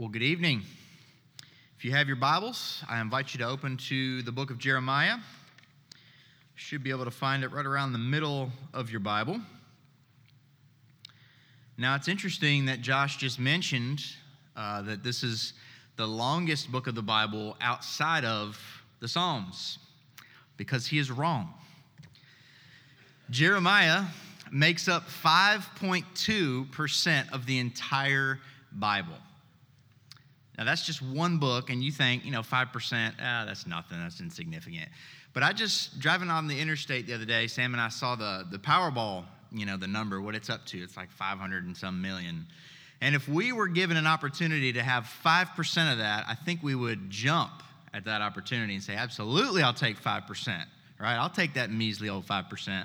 Well, good evening. If you have your Bibles, I invite you to open to the book of Jeremiah. Should be able to find it right around the middle of your Bible. Now, it's interesting that Josh just mentioned uh, that this is the longest book of the Bible outside of the Psalms, because he is wrong. Jeremiah makes up 5.2% of the entire Bible. Now, that's just one book, and you think, you know, 5%, ah, that's nothing, that's insignificant. But I just, driving on the interstate the other day, Sam and I saw the, the Powerball, you know, the number, what it's up to. It's like 500 and some million. And if we were given an opportunity to have 5% of that, I think we would jump at that opportunity and say, absolutely, I'll take 5%, right? I'll take that measly old 5%.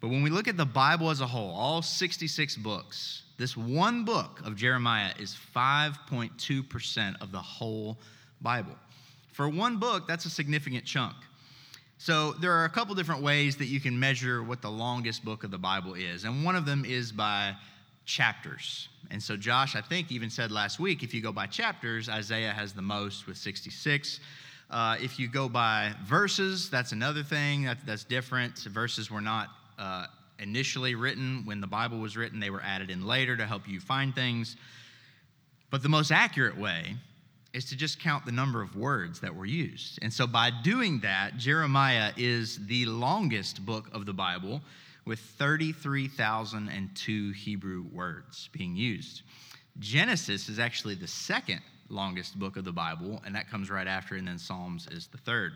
But when we look at the Bible as a whole, all 66 books, this one book of Jeremiah is 5.2% of the whole Bible. For one book, that's a significant chunk. So there are a couple different ways that you can measure what the longest book of the Bible is, and one of them is by chapters. And so Josh, I think, even said last week, if you go by chapters, Isaiah has the most with 66. Uh, if you go by verses, that's another thing that, that's different. Verses were not uh, initially written when the Bible was written, they were added in later to help you find things. But the most accurate way is to just count the number of words that were used. And so by doing that, Jeremiah is the longest book of the Bible with 33,002 Hebrew words being used. Genesis is actually the second longest book of the Bible, and that comes right after, and then Psalms is the third.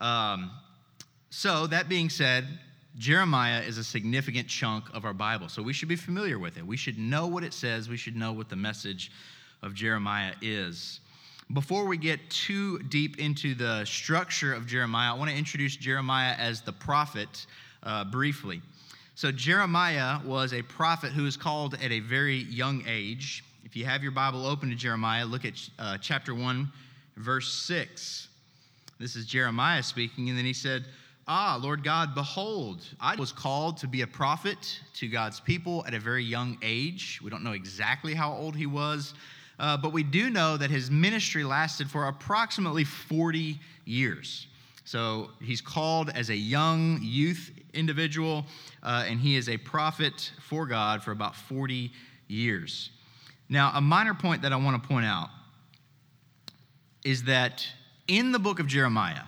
Um, so, that being said, Jeremiah is a significant chunk of our Bible, so we should be familiar with it. We should know what it says, we should know what the message of Jeremiah is. Before we get too deep into the structure of Jeremiah, I want to introduce Jeremiah as the prophet uh, briefly. So, Jeremiah was a prophet who was called at a very young age. If you have your Bible open to Jeremiah, look at uh, chapter 1, verse 6. This is Jeremiah speaking, and then he said, Ah, Lord God, behold, I was called to be a prophet to God's people at a very young age. We don't know exactly how old he was, uh, but we do know that his ministry lasted for approximately 40 years. So he's called as a young youth individual, uh, and he is a prophet for God for about 40 years. Now, a minor point that I want to point out is that in the book of Jeremiah,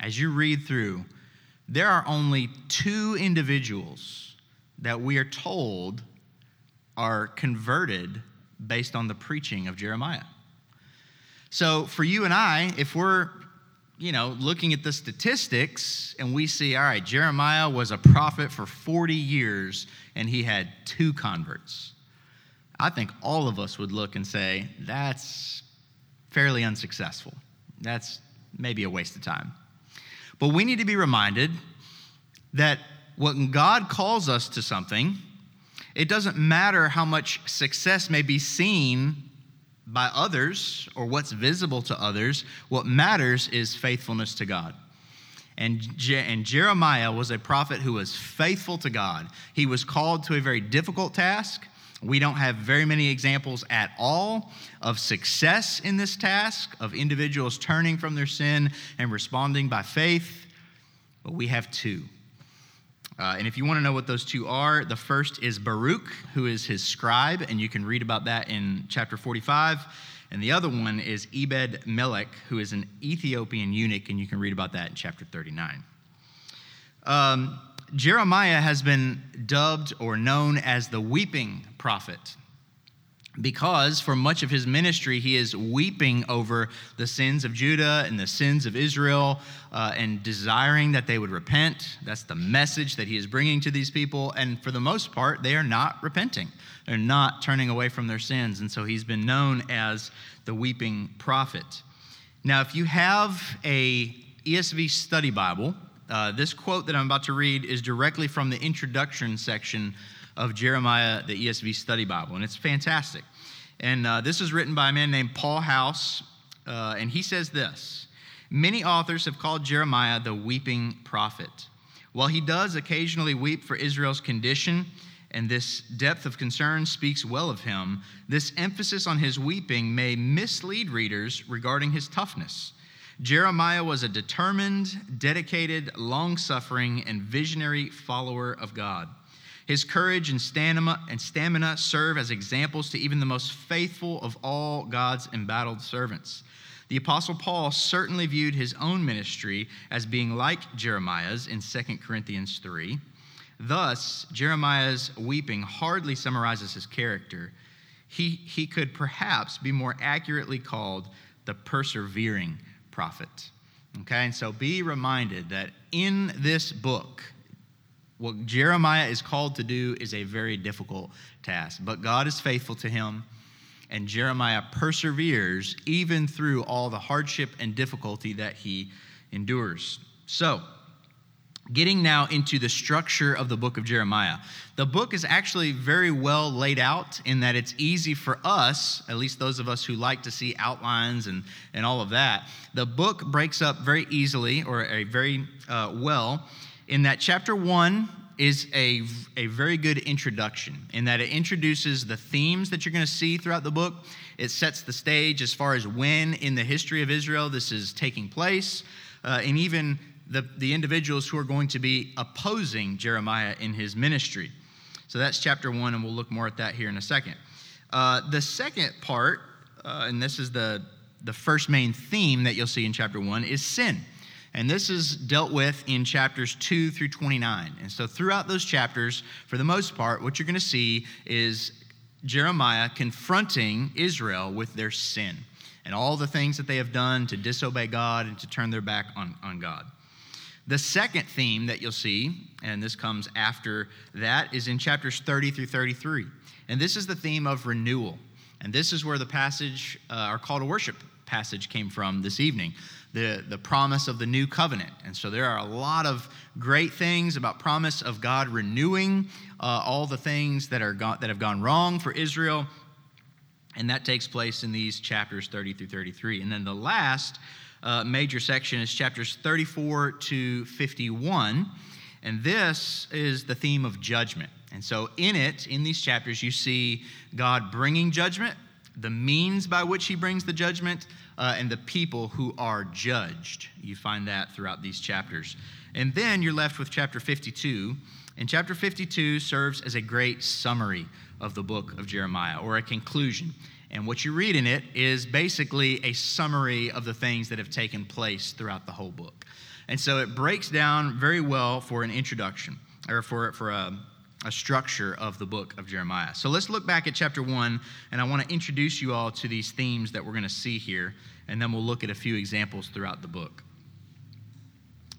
as you read through, there are only two individuals that we are told are converted based on the preaching of Jeremiah. So for you and I, if we're you know, looking at the statistics and we see, all right, Jeremiah was a prophet for 40 years and he had two converts. I think all of us would look and say, that's fairly unsuccessful. That's maybe a waste of time. But we need to be reminded that when God calls us to something, it doesn't matter how much success may be seen by others or what's visible to others. What matters is faithfulness to God. And, Je- and Jeremiah was a prophet who was faithful to God. He was called to a very difficult task. We don't have very many examples at all of success in this task, of individuals turning from their sin and responding by faith, but we have two. Uh, and if you want to know what those two are, the first is Baruch, who is his scribe, and you can read about that in chapter 45. And the other one is Ebed Melech, who is an Ethiopian eunuch, and you can read about that in chapter 39. Um, Jeremiah has been dubbed or known as the weeping prophet because for much of his ministry he is weeping over the sins of Judah and the sins of Israel uh, and desiring that they would repent. That's the message that he is bringing to these people. And for the most part, they are not repenting, they're not turning away from their sins. And so he's been known as the weeping prophet. Now, if you have a ESV study Bible, uh, this quote that I'm about to read is directly from the introduction section of Jeremiah, the ESV Study Bible, and it's fantastic. And uh, this is written by a man named Paul House, uh, and he says this Many authors have called Jeremiah the weeping prophet. While he does occasionally weep for Israel's condition and this depth of concern speaks well of him, this emphasis on his weeping may mislead readers regarding his toughness. Jeremiah was a determined, dedicated, long suffering, and visionary follower of God. His courage and stamina, serve as examples to even the most faithful of all God's embattled servants. The Apostle Paul certainly viewed his own ministry as being like Jeremiah's in 2 Corinthians 3. Thus, Jeremiah's weeping hardly summarizes his character. He, he could perhaps be more accurately called the persevering prophet. Okay, and so be reminded that in this book, what Jeremiah is called to do is a very difficult task, but God is faithful to him, and Jeremiah perseveres even through all the hardship and difficulty that he endures. So, Getting now into the structure of the book of Jeremiah. The book is actually very well laid out in that it's easy for us, at least those of us who like to see outlines and, and all of that. The book breaks up very easily or a very uh, well in that chapter one is a, a very good introduction in that it introduces the themes that you're going to see throughout the book. It sets the stage as far as when in the history of Israel this is taking place, uh, and even the, the individuals who are going to be opposing Jeremiah in his ministry. So that's chapter one, and we'll look more at that here in a second. Uh, the second part, uh, and this is the, the first main theme that you'll see in chapter one, is sin. And this is dealt with in chapters 2 through 29. And so, throughout those chapters, for the most part, what you're going to see is Jeremiah confronting Israel with their sin and all the things that they have done to disobey God and to turn their back on, on God. The second theme that you'll see, and this comes after that, is in chapters 30 through 33. And this is the theme of renewal. And this is where the passage, uh, our call to worship passage, came from this evening the, the promise of the new covenant. And so there are a lot of great things about promise of God renewing uh, all the things that, are that have gone wrong for Israel. And that takes place in these chapters 30 through 33. And then the last uh, major section is chapters 34 to 51. And this is the theme of judgment. And so, in it, in these chapters, you see God bringing judgment, the means by which he brings the judgment, uh, and the people who are judged. You find that throughout these chapters. And then you're left with chapter 52. And chapter 52 serves as a great summary of the book of Jeremiah, or a conclusion. And what you read in it is basically a summary of the things that have taken place throughout the whole book. And so it breaks down very well for an introduction, or for, for a, a structure of the book of Jeremiah. So let's look back at chapter one, and I want to introduce you all to these themes that we're going to see here, and then we'll look at a few examples throughout the book.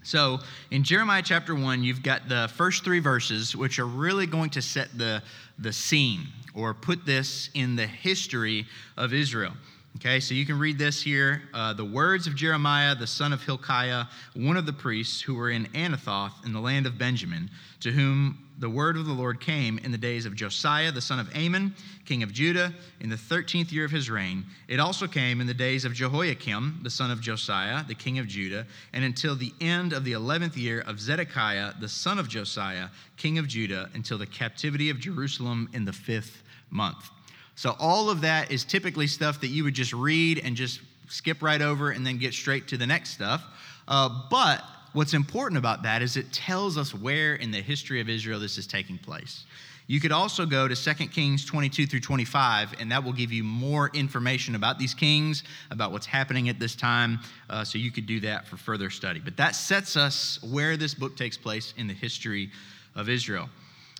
So, in Jeremiah chapter 1, you've got the first three verses, which are really going to set the, the scene or put this in the history of Israel. Okay, so you can read this here. Uh, the words of Jeremiah, the son of Hilkiah, one of the priests who were in Anathoth in the land of Benjamin, to whom the word of the Lord came in the days of Josiah, the son of Amon, king of Judah, in the 13th year of his reign. It also came in the days of Jehoiakim, the son of Josiah, the king of Judah, and until the end of the 11th year of Zedekiah, the son of Josiah, king of Judah, until the captivity of Jerusalem in the fifth month. So, all of that is typically stuff that you would just read and just skip right over and then get straight to the next stuff. Uh, but what's important about that is it tells us where in the history of Israel this is taking place. You could also go to 2 Kings 22 through 25, and that will give you more information about these kings, about what's happening at this time. Uh, so you could do that for further study. But that sets us where this book takes place in the history of Israel.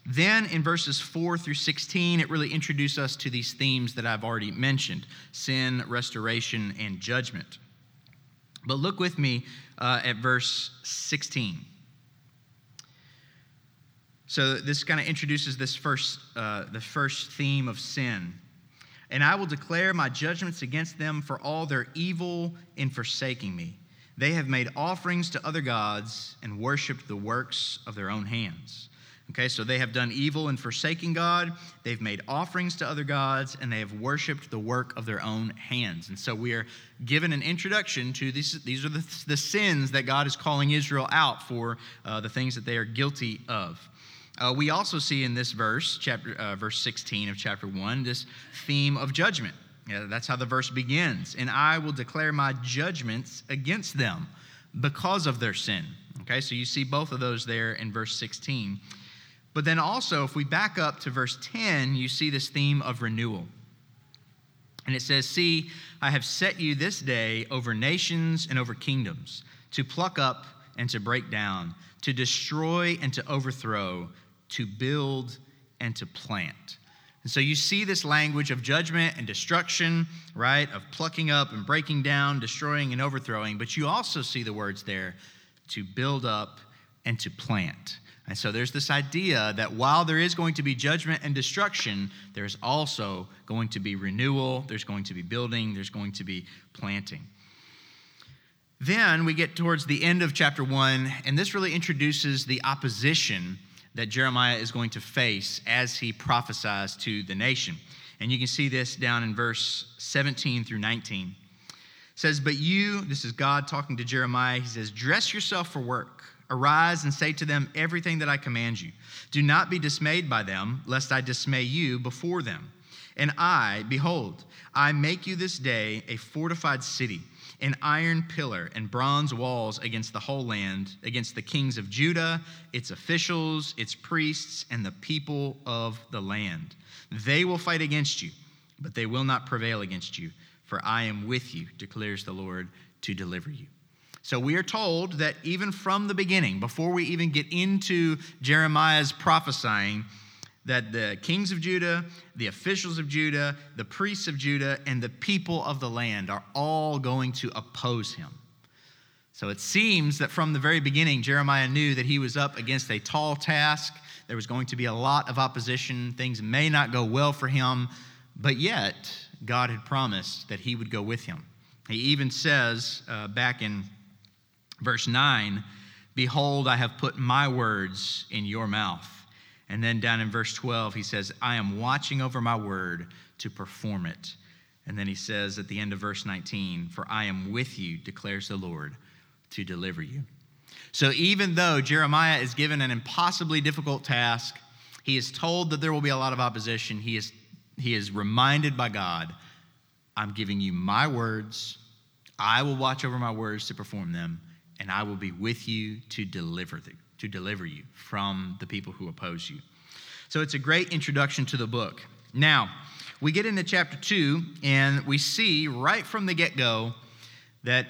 Then in verses 4 through 16, it really introduces us to these themes that I've already mentioned sin, restoration, and judgment. But look with me uh, at verse 16. So this kind of introduces this first, uh, the first theme of sin. And I will declare my judgments against them for all their evil in forsaking me. They have made offerings to other gods and worshiped the works of their own hands. Okay, so they have done evil in forsaking God, they've made offerings to other gods, and they have worshiped the work of their own hands. And so we are given an introduction to these, these are the, the sins that God is calling Israel out for, uh, the things that they are guilty of. Uh, we also see in this verse, chapter, uh, verse 16 of chapter 1, this theme of judgment. Yeah, that's how the verse begins. And I will declare my judgments against them because of their sin. Okay, so you see both of those there in verse 16. But then also, if we back up to verse 10, you see this theme of renewal. And it says, See, I have set you this day over nations and over kingdoms, to pluck up and to break down, to destroy and to overthrow, to build and to plant. And so you see this language of judgment and destruction, right? Of plucking up and breaking down, destroying and overthrowing. But you also see the words there to build up and to plant. And so there's this idea that while there is going to be judgment and destruction, there's also going to be renewal, there's going to be building, there's going to be planting. Then we get towards the end of chapter one, and this really introduces the opposition that Jeremiah is going to face as he prophesies to the nation. And you can see this down in verse 17 through 19. It says, But you, this is God talking to Jeremiah, he says, Dress yourself for work. Arise and say to them everything that I command you. Do not be dismayed by them, lest I dismay you before them. And I, behold, I make you this day a fortified city an iron pillar and bronze walls against the whole land, against the kings of Judah, its officials, its priests, and the people of the land. They will fight against you, but they will not prevail against you, for I am with you, declares the Lord, to deliver you. So we are told that even from the beginning, before we even get into Jeremiah's prophesying, that the kings of Judah, the officials of Judah, the priests of Judah, and the people of the land are all going to oppose him. So it seems that from the very beginning, Jeremiah knew that he was up against a tall task. There was going to be a lot of opposition. Things may not go well for him, but yet God had promised that he would go with him. He even says uh, back in verse 9, Behold, I have put my words in your mouth. And then down in verse 12, he says, I am watching over my word to perform it. And then he says at the end of verse 19, For I am with you, declares the Lord, to deliver you. So even though Jeremiah is given an impossibly difficult task, he is told that there will be a lot of opposition. He is, he is reminded by God, I'm giving you my words. I will watch over my words to perform them, and I will be with you to deliver them to deliver you from the people who oppose you. So it's a great introduction to the book. Now, we get into chapter 2, and we see right from the get go that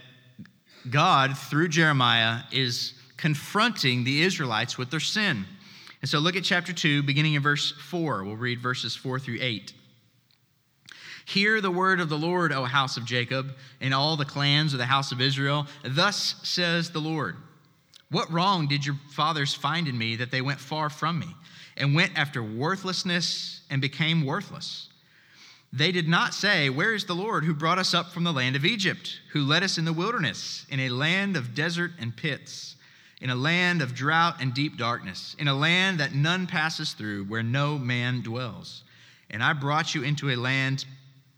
God, through Jeremiah, is confronting the Israelites with their sin. And so look at chapter 2, beginning in verse 4. We'll read verses 4 through 8. Hear the word of the Lord, O house of Jacob, and all the clans of the house of Israel. Thus says the Lord. What wrong did your fathers find in me that they went far from me and went after worthlessness and became worthless? They did not say, Where is the Lord who brought us up from the land of Egypt, who led us in the wilderness, in a land of desert and pits, in a land of drought and deep darkness, in a land that none passes through, where no man dwells? And I brought you into a land,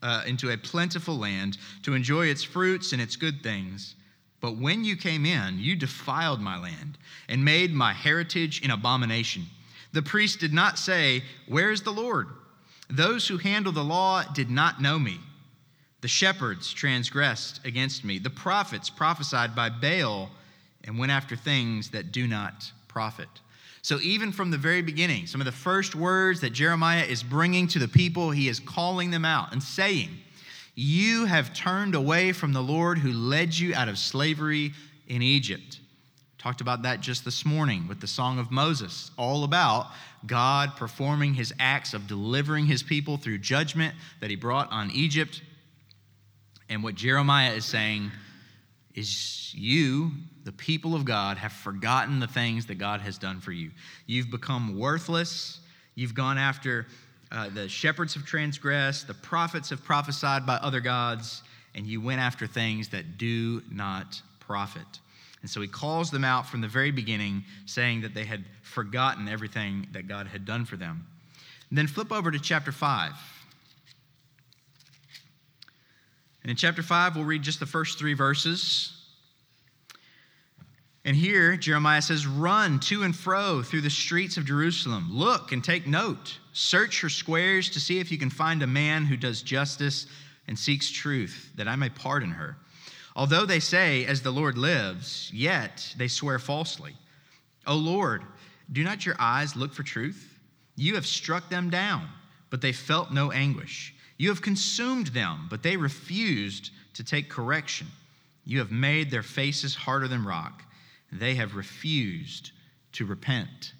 uh, into a plentiful land, to enjoy its fruits and its good things. But when you came in, you defiled my land and made my heritage an abomination. The priest did not say, Where is the Lord? Those who handle the law did not know me. The shepherds transgressed against me. The prophets prophesied by Baal and went after things that do not profit. So, even from the very beginning, some of the first words that Jeremiah is bringing to the people, he is calling them out and saying, you have turned away from the Lord who led you out of slavery in Egypt. Talked about that just this morning with the Song of Moses, all about God performing his acts of delivering his people through judgment that he brought on Egypt. And what Jeremiah is saying is, You, the people of God, have forgotten the things that God has done for you. You've become worthless. You've gone after uh, the shepherds have transgressed, the prophets have prophesied by other gods, and you went after things that do not profit. And so he calls them out from the very beginning, saying that they had forgotten everything that God had done for them. And then flip over to chapter 5. And in chapter 5, we'll read just the first three verses. And here, Jeremiah says, Run to and fro through the streets of Jerusalem. Look and take note. Search her squares to see if you can find a man who does justice and seeks truth, that I may pardon her. Although they say, As the Lord lives, yet they swear falsely. O Lord, do not your eyes look for truth? You have struck them down, but they felt no anguish. You have consumed them, but they refused to take correction. You have made their faces harder than rock. They have refused to repent.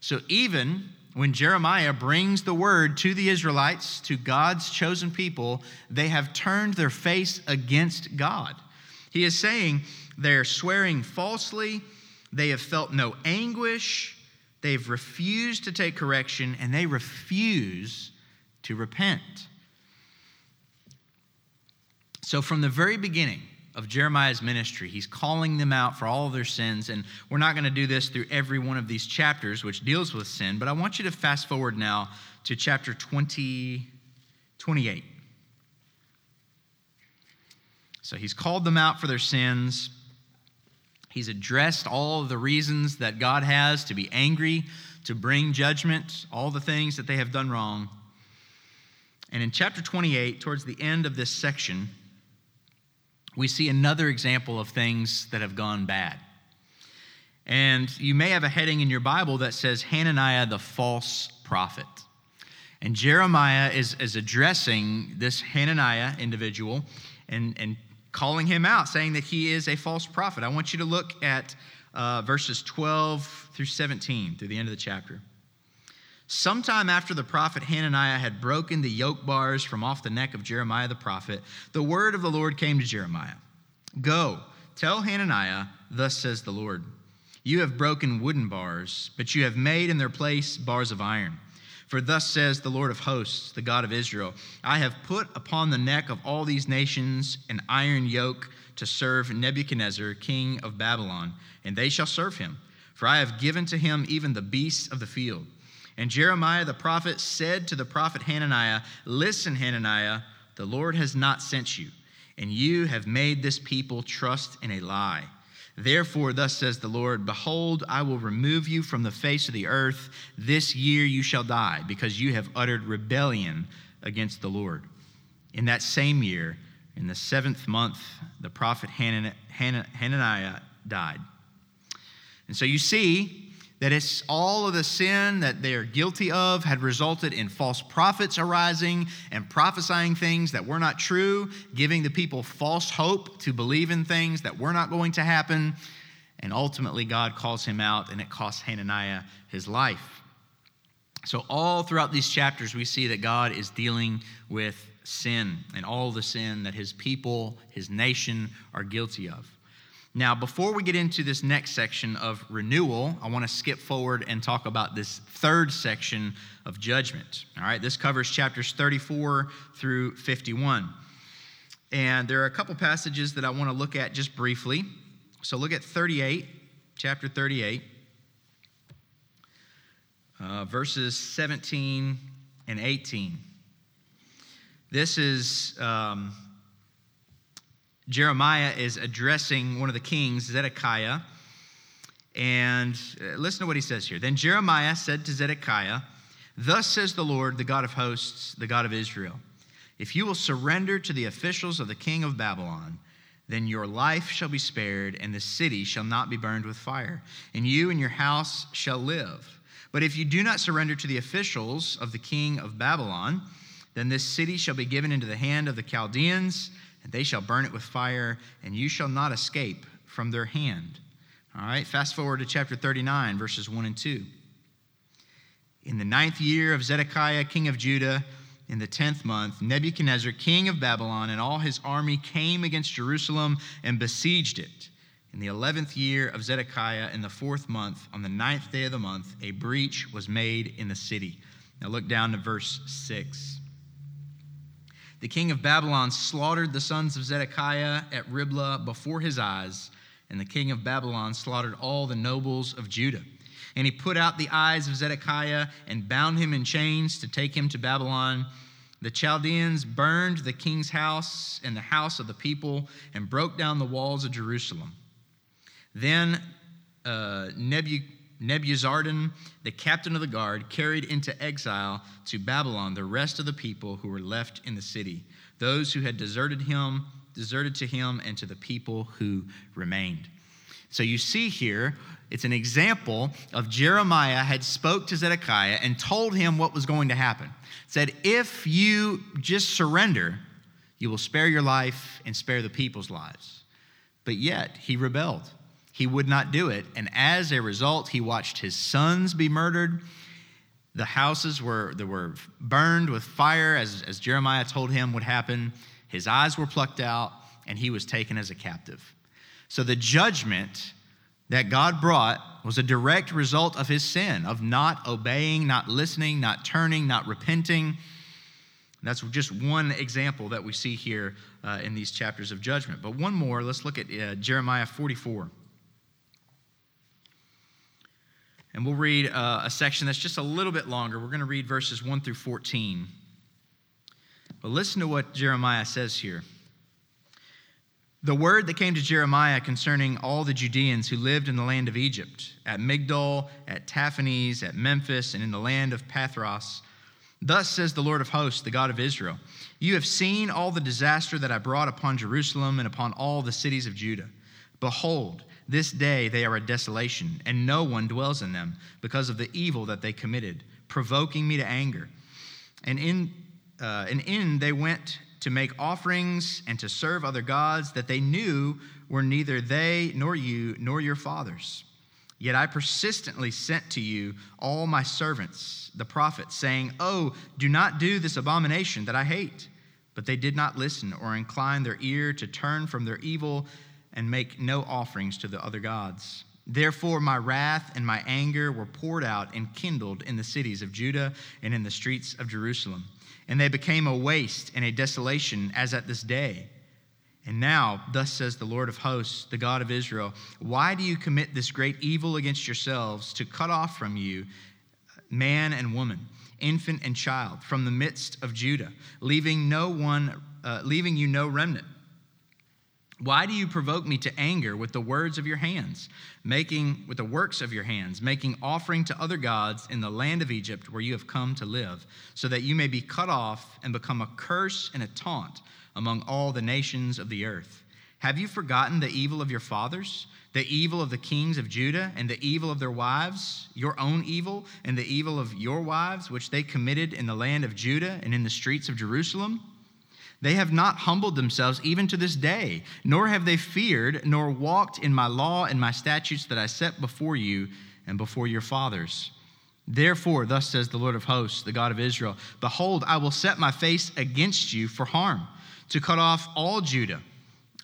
So even when Jeremiah brings the word to the Israelites, to God's chosen people, they have turned their face against God. He is saying they're swearing falsely, they have felt no anguish, they've refused to take correction, and they refuse to repent. So, from the very beginning of Jeremiah's ministry, he's calling them out for all of their sins. And we're not going to do this through every one of these chapters, which deals with sin, but I want you to fast forward now to chapter 20, 28. So, he's called them out for their sins. He's addressed all of the reasons that God has to be angry, to bring judgment, all the things that they have done wrong. And in chapter 28, towards the end of this section, we see another example of things that have gone bad. And you may have a heading in your Bible that says Hananiah the false prophet. And Jeremiah is, is addressing this Hananiah individual and, and calling him out, saying that he is a false prophet. I want you to look at uh, verses 12 through 17, through the end of the chapter. Sometime after the prophet Hananiah had broken the yoke bars from off the neck of Jeremiah the prophet, the word of the Lord came to Jeremiah Go, tell Hananiah, thus says the Lord, You have broken wooden bars, but you have made in their place bars of iron. For thus says the Lord of hosts, the God of Israel I have put upon the neck of all these nations an iron yoke to serve Nebuchadnezzar, king of Babylon, and they shall serve him. For I have given to him even the beasts of the field and Jeremiah the prophet said to the prophet Hananiah, Listen, Hananiah, the Lord has not sent you, and you have made this people trust in a lie. Therefore, thus says the Lord Behold, I will remove you from the face of the earth. This year you shall die, because you have uttered rebellion against the Lord. In that same year, in the seventh month, the prophet Hananiah died. And so you see, that it's all of the sin that they are guilty of had resulted in false prophets arising and prophesying things that were not true, giving the people false hope to believe in things that were not going to happen. And ultimately, God calls him out, and it costs Hananiah his life. So, all throughout these chapters, we see that God is dealing with sin and all the sin that his people, his nation are guilty of. Now, before we get into this next section of renewal, I want to skip forward and talk about this third section of judgment. All right, this covers chapters 34 through 51. And there are a couple passages that I want to look at just briefly. So look at 38, chapter 38, uh, verses 17 and 18. This is. Um, Jeremiah is addressing one of the kings, Zedekiah. And uh, listen to what he says here. Then Jeremiah said to Zedekiah, Thus says the Lord, the God of hosts, the God of Israel If you will surrender to the officials of the king of Babylon, then your life shall be spared, and the city shall not be burned with fire, and you and your house shall live. But if you do not surrender to the officials of the king of Babylon, then this city shall be given into the hand of the Chaldeans and they shall burn it with fire, and you shall not escape from their hand. All right, fast forward to chapter 39, verses 1 and 2. In the ninth year of Zedekiah, king of Judah, in the tenth month, Nebuchadnezzar, king of Babylon, and all his army came against Jerusalem and besieged it. In the eleventh year of Zedekiah, in the fourth month, on the ninth day of the month, a breach was made in the city. Now look down to verse 6. The king of Babylon slaughtered the sons of Zedekiah at Riblah before his eyes, and the king of Babylon slaughtered all the nobles of Judah. And he put out the eyes of Zedekiah and bound him in chains to take him to Babylon. The Chaldeans burned the king's house and the house of the people and broke down the walls of Jerusalem. Then uh, Nebu- Nebuzaradan, the captain of the guard, carried into exile to Babylon the rest of the people who were left in the city, those who had deserted him, deserted to him, and to the people who remained. So you see here, it's an example of Jeremiah had spoke to Zedekiah and told him what was going to happen. Said, if you just surrender, you will spare your life and spare the people's lives. But yet he rebelled. He would not do it. And as a result, he watched his sons be murdered. The houses were, were burned with fire, as, as Jeremiah told him would happen. His eyes were plucked out, and he was taken as a captive. So the judgment that God brought was a direct result of his sin, of not obeying, not listening, not turning, not repenting. That's just one example that we see here uh, in these chapters of judgment. But one more, let's look at uh, Jeremiah 44. And we'll read uh, a section that's just a little bit longer. We're going to read verses 1 through 14. But listen to what Jeremiah says here. The word that came to Jeremiah concerning all the Judeans who lived in the land of Egypt, at Migdol, at Tahpanhes, at Memphis, and in the land of Pathros. Thus says the Lord of hosts, the God of Israel You have seen all the disaster that I brought upon Jerusalem and upon all the cities of Judah. Behold, this day they are a desolation, and no one dwells in them, because of the evil that they committed, provoking me to anger. And in, uh, and in they went to make offerings and to serve other gods that they knew were neither they nor you nor your fathers. Yet I persistently sent to you all my servants, the prophets, saying, Oh, do not do this abomination that I hate. But they did not listen or incline their ear to turn from their evil and make no offerings to the other gods. Therefore, my wrath and my anger were poured out and kindled in the cities of Judah and in the streets of Jerusalem and they became a waste and a desolation as at this day. And now, thus says the Lord of hosts, the God of Israel, why do you commit this great evil against yourselves to cut off from you man and woman, infant and child, from the midst of Judah, leaving no one, uh, leaving you no remnant? Why do you provoke me to anger with the words of your hands, making with the works of your hands, making offering to other gods in the land of Egypt where you have come to live, so that you may be cut off and become a curse and a taunt among all the nations of the earth? Have you forgotten the evil of your fathers, the evil of the kings of Judah, and the evil of their wives, your own evil, and the evil of your wives, which they committed in the land of Judah and in the streets of Jerusalem? They have not humbled themselves even to this day, nor have they feared, nor walked in my law and my statutes that I set before you and before your fathers. Therefore, thus says the Lord of hosts, the God of Israel Behold, I will set my face against you for harm, to cut off all Judah.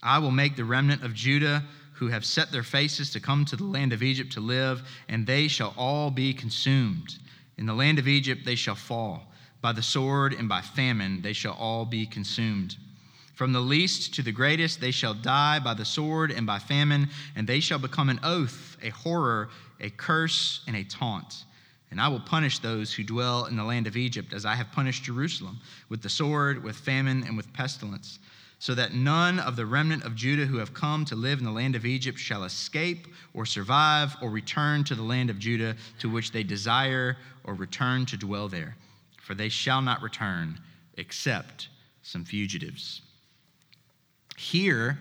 I will make the remnant of Judah who have set their faces to come to the land of Egypt to live, and they shall all be consumed. In the land of Egypt they shall fall. By the sword and by famine they shall all be consumed. From the least to the greatest they shall die by the sword and by famine, and they shall become an oath, a horror, a curse, and a taunt. And I will punish those who dwell in the land of Egypt, as I have punished Jerusalem, with the sword, with famine, and with pestilence, so that none of the remnant of Judah who have come to live in the land of Egypt shall escape or survive or return to the land of Judah to which they desire or return to dwell there for they shall not return except some fugitives. Here,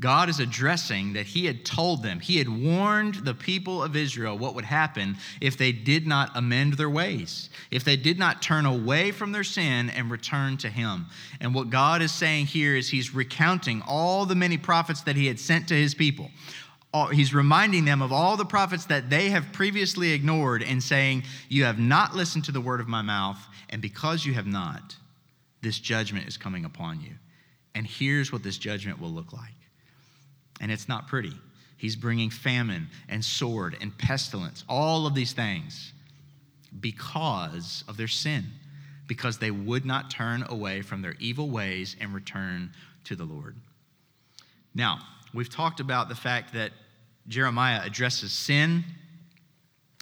God is addressing that He had told them, He had warned the people of Israel what would happen if they did not amend their ways, if they did not turn away from their sin and return to Him. And what God is saying here is He's recounting all the many prophets that He had sent to His people, he's reminding them of all the prophets that they have previously ignored and saying, You have not listened to the word of my mouth, and because you have not, this judgment is coming upon you. And here's what this judgment will look like. And it's not pretty. He's bringing famine and sword and pestilence, all of these things, because of their sin, because they would not turn away from their evil ways and return to the Lord. Now, we've talked about the fact that Jeremiah addresses sin,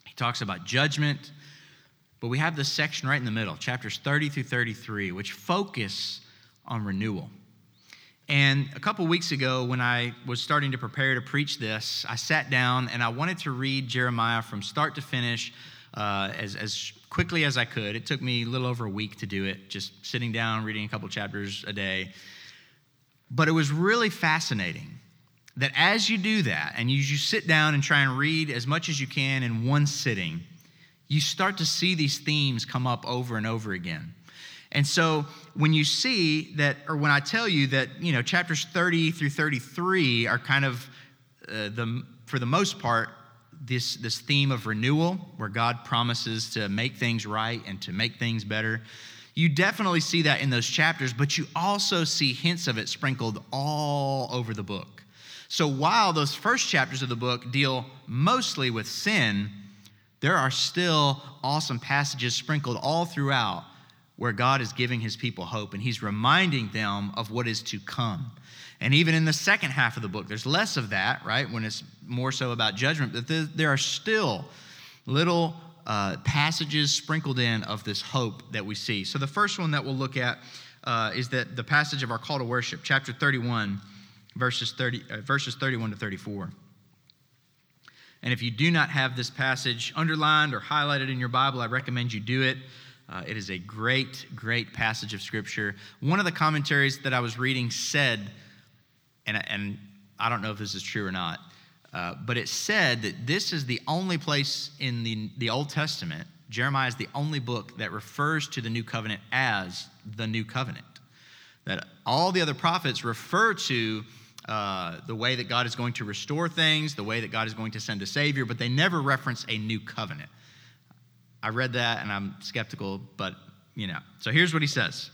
he talks about judgment, but we have this section right in the middle, chapters 30 through 33, which focus on renewal. And a couple weeks ago, when I was starting to prepare to preach this, I sat down and I wanted to read Jeremiah from start to finish uh, as, as quickly as I could. It took me a little over a week to do it, just sitting down, reading a couple chapters a day. But it was really fascinating that as you do that and you, you sit down and try and read as much as you can in one sitting, you start to see these themes come up over and over again. And so when you see that, or when I tell you that, you know, chapters 30 through 33 are kind of uh, the, for the most part, this, this theme of renewal, where God promises to make things right and to make things better. You definitely see that in those chapters, but you also see hints of it sprinkled all over the book. So while those first chapters of the book deal mostly with sin, there are still awesome passages sprinkled all throughout where God is giving his people hope and he's reminding them of what is to come. And even in the second half of the book, there's less of that, right? When it's more so about judgment, but there are still little uh, passages sprinkled in of this hope that we see. So the first one that we'll look at uh, is that the passage of our call to worship, chapter 31, verses 30, uh, verses 31 to 34. And if you do not have this passage underlined or highlighted in your Bible, I recommend you do it. Uh, it is a great, great passage of Scripture. One of the commentaries that I was reading said, and, and I don't know if this is true or not, uh, but it said that this is the only place in the, the Old Testament, Jeremiah is the only book that refers to the new covenant as the new covenant. That all the other prophets refer to uh, the way that God is going to restore things, the way that God is going to send a Savior, but they never reference a new covenant. I read that and I'm skeptical, but you know. So here's what he says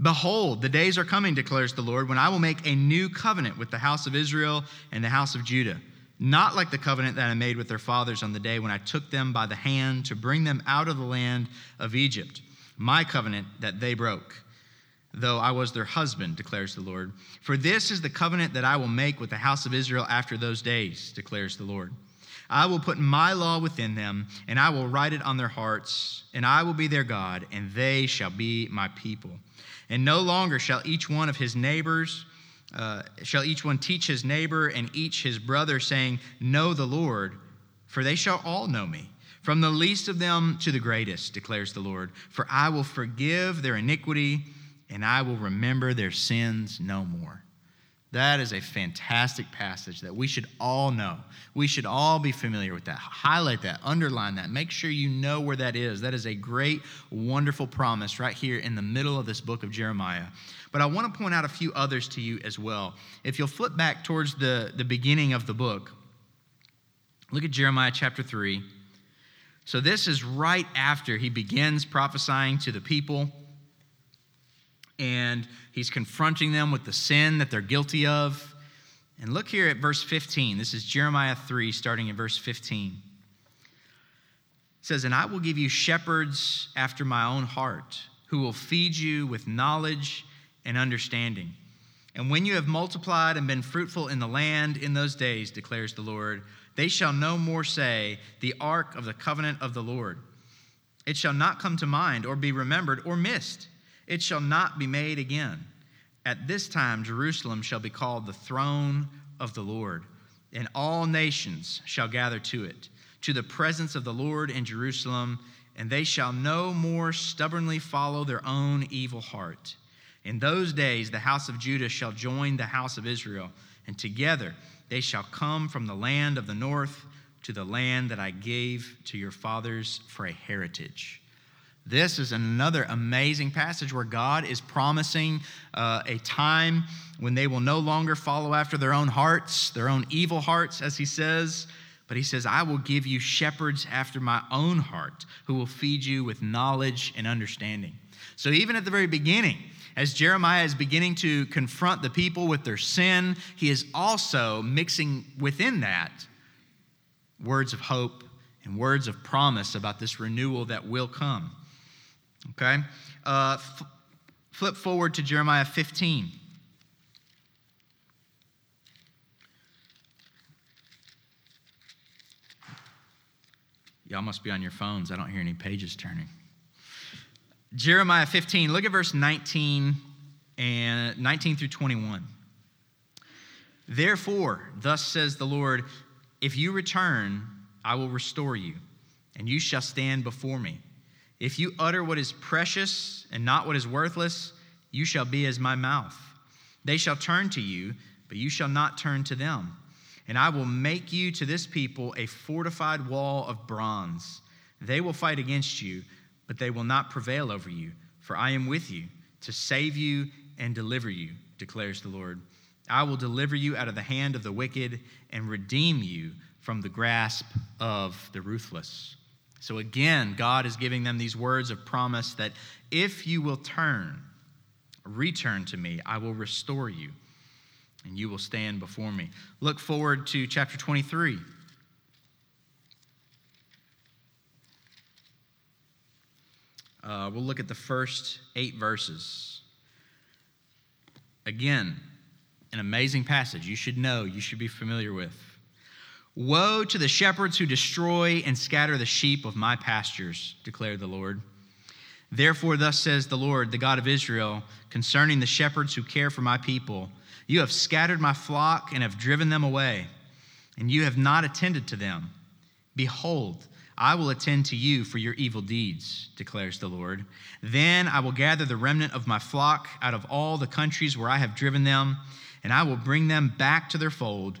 Behold, the days are coming, declares the Lord, when I will make a new covenant with the house of Israel and the house of Judah. Not like the covenant that I made with their fathers on the day when I took them by the hand to bring them out of the land of Egypt, my covenant that they broke, though I was their husband, declares the Lord. For this is the covenant that I will make with the house of Israel after those days, declares the Lord. I will put my law within them, and I will write it on their hearts, and I will be their God, and they shall be my people. And no longer shall each one of his neighbors, uh, shall each one teach his neighbor and each his brother, saying, Know the Lord, for they shall all know me. From the least of them to the greatest, declares the Lord. For I will forgive their iniquity, and I will remember their sins no more. That is a fantastic passage that we should all know. We should all be familiar with that. Highlight that, underline that, make sure you know where that is. That is a great, wonderful promise right here in the middle of this book of Jeremiah. But I want to point out a few others to you as well. If you'll flip back towards the, the beginning of the book, look at Jeremiah chapter 3. So, this is right after he begins prophesying to the people and he's confronting them with the sin that they're guilty of. And look here at verse 15. This is Jeremiah 3, starting in verse 15. It says, And I will give you shepherds after my own heart, who will feed you with knowledge and understanding. And when you have multiplied and been fruitful in the land in those days, declares the Lord, they shall no more say, The ark of the covenant of the Lord. It shall not come to mind or be remembered or missed it shall not be made again. At this time, Jerusalem shall be called the throne of the Lord, and all nations shall gather to it, to the presence of the Lord in Jerusalem, and they shall no more stubbornly follow their own evil heart. In those days, the house of Judah shall join the house of Israel, and together they shall come from the land of the north to the land that I gave to your fathers for a heritage. This is another amazing passage where God is promising uh, a time when they will no longer follow after their own hearts, their own evil hearts, as he says. But he says, I will give you shepherds after my own heart who will feed you with knowledge and understanding. So, even at the very beginning, as Jeremiah is beginning to confront the people with their sin, he is also mixing within that words of hope and words of promise about this renewal that will come. Okay? Uh, f- flip forward to Jeremiah 15. Y'all must be on your phones. I don't hear any pages turning. Jeremiah 15, look at verse 19 and 19 through 21. Therefore, thus says the Lord, if you return, I will restore you, and you shall stand before me. If you utter what is precious and not what is worthless, you shall be as my mouth. They shall turn to you, but you shall not turn to them. And I will make you to this people a fortified wall of bronze. They will fight against you, but they will not prevail over you, for I am with you to save you and deliver you, declares the Lord. I will deliver you out of the hand of the wicked and redeem you from the grasp of the ruthless. So again, God is giving them these words of promise that if you will turn, return to me, I will restore you and you will stand before me. Look forward to chapter 23. Uh, we'll look at the first eight verses. Again, an amazing passage you should know, you should be familiar with. Woe to the shepherds who destroy and scatter the sheep of my pastures, declared the Lord. Therefore, thus says the Lord, the God of Israel, concerning the shepherds who care for my people You have scattered my flock and have driven them away, and you have not attended to them. Behold, I will attend to you for your evil deeds, declares the Lord. Then I will gather the remnant of my flock out of all the countries where I have driven them, and I will bring them back to their fold,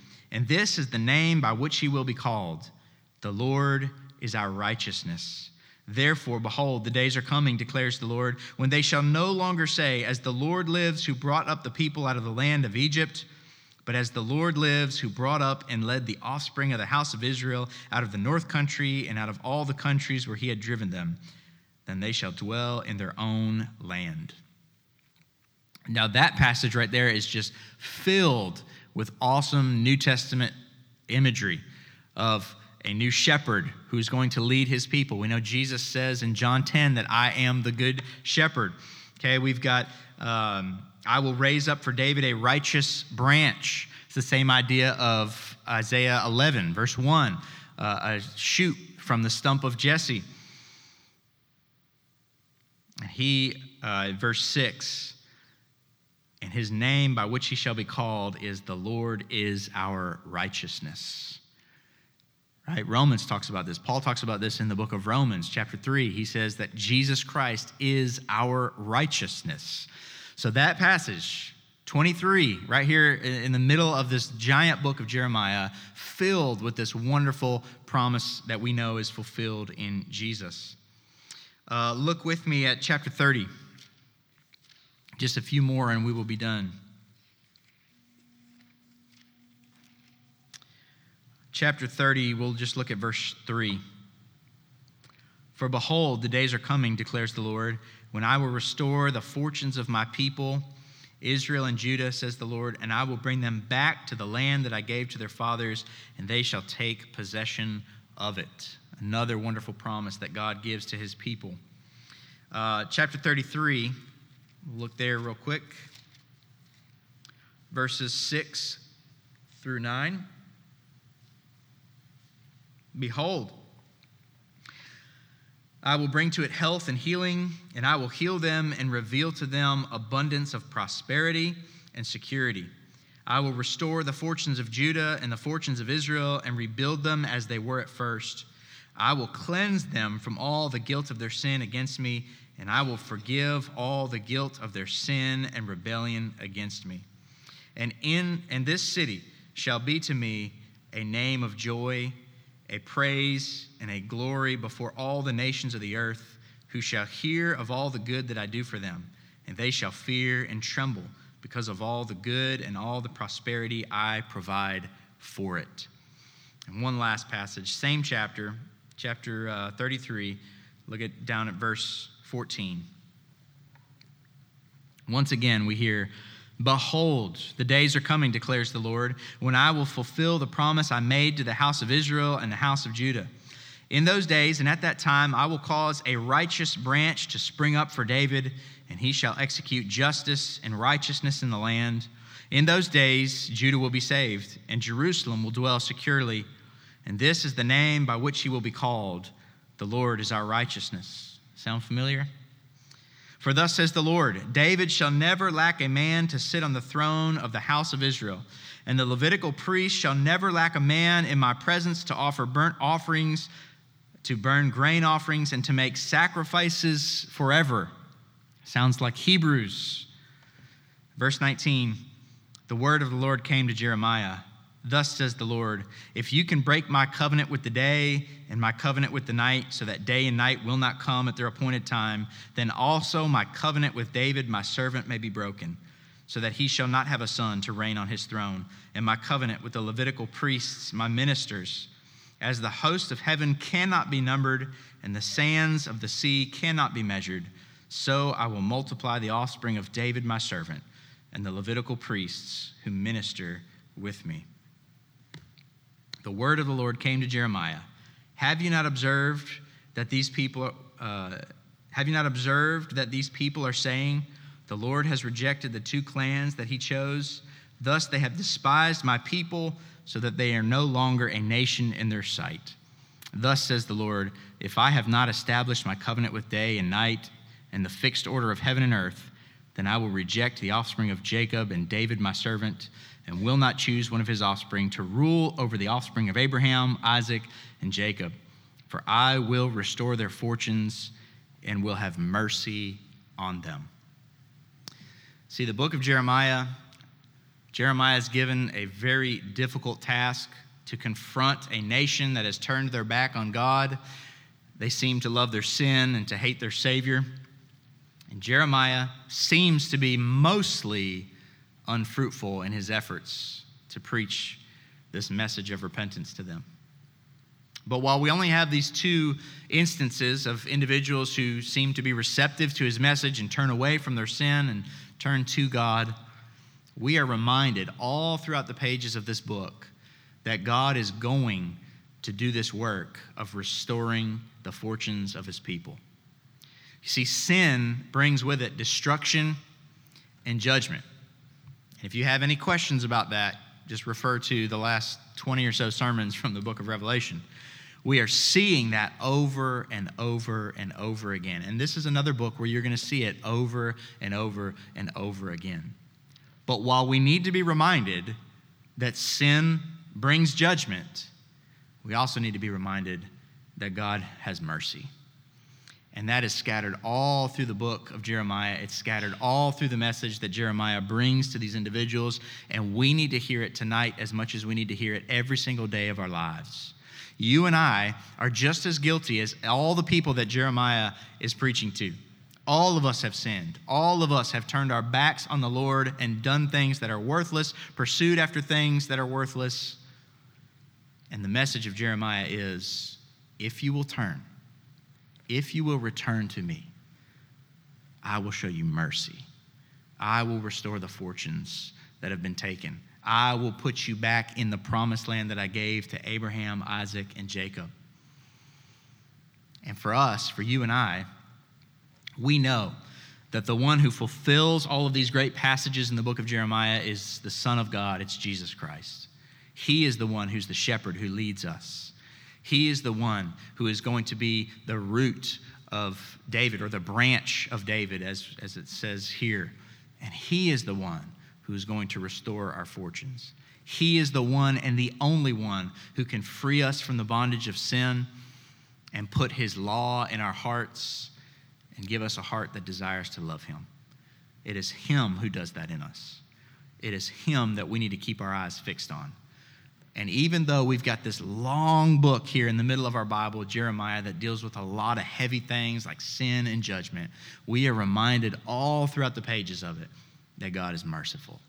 And this is the name by which he will be called The Lord is our righteousness. Therefore, behold, the days are coming, declares the Lord, when they shall no longer say, As the Lord lives, who brought up the people out of the land of Egypt, but as the Lord lives, who brought up and led the offspring of the house of Israel out of the north country and out of all the countries where he had driven them, then they shall dwell in their own land. Now, that passage right there is just filled with awesome New Testament imagery of a new shepherd who's going to lead his people. We know Jesus says in John 10 that I am the good shepherd. Okay, we've got, um, I will raise up for David a righteous branch. It's the same idea of Isaiah 11, verse 1, uh, a shoot from the stump of Jesse. He, uh, verse 6, and his name by which he shall be called is the Lord is our righteousness. Right? Romans talks about this. Paul talks about this in the book of Romans, chapter 3. He says that Jesus Christ is our righteousness. So that passage, 23, right here in the middle of this giant book of Jeremiah, filled with this wonderful promise that we know is fulfilled in Jesus. Uh, look with me at chapter 30. Just a few more and we will be done. chapter 30, we'll just look at verse 3. For behold, the days are coming, declares the Lord, when I will restore the fortunes of my people, Israel and Judah, says the Lord, and I will bring them back to the land that I gave to their fathers, and they shall take possession of it. Another wonderful promise that God gives to his people. Uh, chapter 33, look there real quick. Verses 6 through 9. Behold, I will bring to it health and healing, and I will heal them and reveal to them abundance of prosperity and security. I will restore the fortunes of Judah and the fortunes of Israel and rebuild them as they were at first. I will cleanse them from all the guilt of their sin against me, and I will forgive all the guilt of their sin and rebellion against me. And in and this city shall be to me a name of joy a praise and a glory before all the nations of the earth, who shall hear of all the good that I do for them, and they shall fear and tremble because of all the good and all the prosperity I provide for it. And one last passage, same chapter, chapter uh, 33. Look at down at verse 14. Once again, we hear Behold, the days are coming, declares the Lord, when I will fulfill the promise I made to the house of Israel and the house of Judah. In those days and at that time, I will cause a righteous branch to spring up for David, and he shall execute justice and righteousness in the land. In those days, Judah will be saved, and Jerusalem will dwell securely. And this is the name by which he will be called The Lord is our righteousness. Sound familiar? For thus says the Lord David shall never lack a man to sit on the throne of the house of Israel, and the Levitical priest shall never lack a man in my presence to offer burnt offerings, to burn grain offerings, and to make sacrifices forever. Sounds like Hebrews. Verse 19 The word of the Lord came to Jeremiah. Thus says the Lord If you can break my covenant with the day and my covenant with the night, so that day and night will not come at their appointed time, then also my covenant with David, my servant, may be broken, so that he shall not have a son to reign on his throne, and my covenant with the Levitical priests, my ministers. As the host of heaven cannot be numbered, and the sands of the sea cannot be measured, so I will multiply the offspring of David, my servant, and the Levitical priests who minister with me the word of the Lord came to Jeremiah Have you not observed that these people, uh, have you not observed that these people are saying, The Lord has rejected the two clans that he chose? Thus they have despised my people, so that they are no longer a nation in their sight. Thus says the Lord If I have not established my covenant with day and night and the fixed order of heaven and earth, then I will reject the offspring of Jacob and David my servant and will not choose one of his offspring to rule over the offspring of Abraham, Isaac, and Jacob. For I will restore their fortunes and will have mercy on them. See, the book of Jeremiah, Jeremiah is given a very difficult task to confront a nation that has turned their back on God. They seem to love their sin and to hate their Savior. And Jeremiah seems to be mostly unfruitful in his efforts to preach this message of repentance to them. But while we only have these two instances of individuals who seem to be receptive to his message and turn away from their sin and turn to God, we are reminded all throughout the pages of this book that God is going to do this work of restoring the fortunes of his people. You see, sin brings with it destruction and judgment. And if you have any questions about that, just refer to the last 20 or so sermons from the book of Revelation. We are seeing that over and over and over again. And this is another book where you're going to see it over and over and over again. But while we need to be reminded that sin brings judgment, we also need to be reminded that God has mercy. And that is scattered all through the book of Jeremiah. It's scattered all through the message that Jeremiah brings to these individuals. And we need to hear it tonight as much as we need to hear it every single day of our lives. You and I are just as guilty as all the people that Jeremiah is preaching to. All of us have sinned. All of us have turned our backs on the Lord and done things that are worthless, pursued after things that are worthless. And the message of Jeremiah is if you will turn, if you will return to me, I will show you mercy. I will restore the fortunes that have been taken. I will put you back in the promised land that I gave to Abraham, Isaac, and Jacob. And for us, for you and I, we know that the one who fulfills all of these great passages in the book of Jeremiah is the Son of God, it's Jesus Christ. He is the one who's the shepherd who leads us. He is the one who is going to be the root of David or the branch of David, as, as it says here. And He is the one who is going to restore our fortunes. He is the one and the only one who can free us from the bondage of sin and put His law in our hearts and give us a heart that desires to love Him. It is Him who does that in us. It is Him that we need to keep our eyes fixed on. And even though we've got this long book here in the middle of our Bible, Jeremiah, that deals with a lot of heavy things like sin and judgment, we are reminded all throughout the pages of it that God is merciful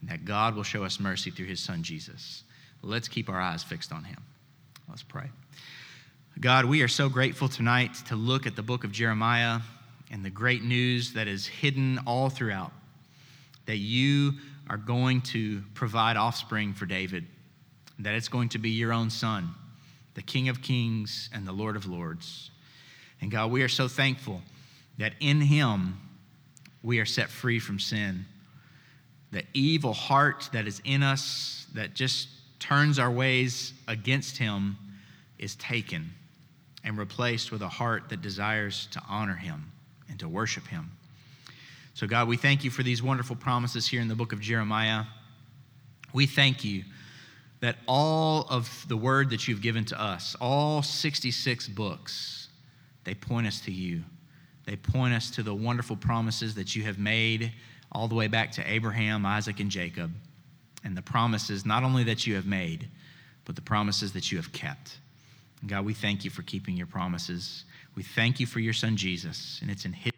and that God will show us mercy through his son Jesus. Let's keep our eyes fixed on him. Let's pray. God, we are so grateful tonight to look at the book of Jeremiah and the great news that is hidden all throughout that you are going to provide offspring for David, that it's going to be your own son, the King of Kings and the Lord of Lords. And God, we are so thankful that in him we are set free from sin. The evil heart that is in us that just turns our ways against him is taken and replaced with a heart that desires to honor him and to worship him. So, God, we thank you for these wonderful promises here in the book of Jeremiah. We thank you that all of the word that you've given to us, all 66 books, they point us to you. They point us to the wonderful promises that you have made all the way back to Abraham, Isaac, and Jacob, and the promises not only that you have made, but the promises that you have kept. God, we thank you for keeping your promises. We thank you for your son Jesus, and it's in his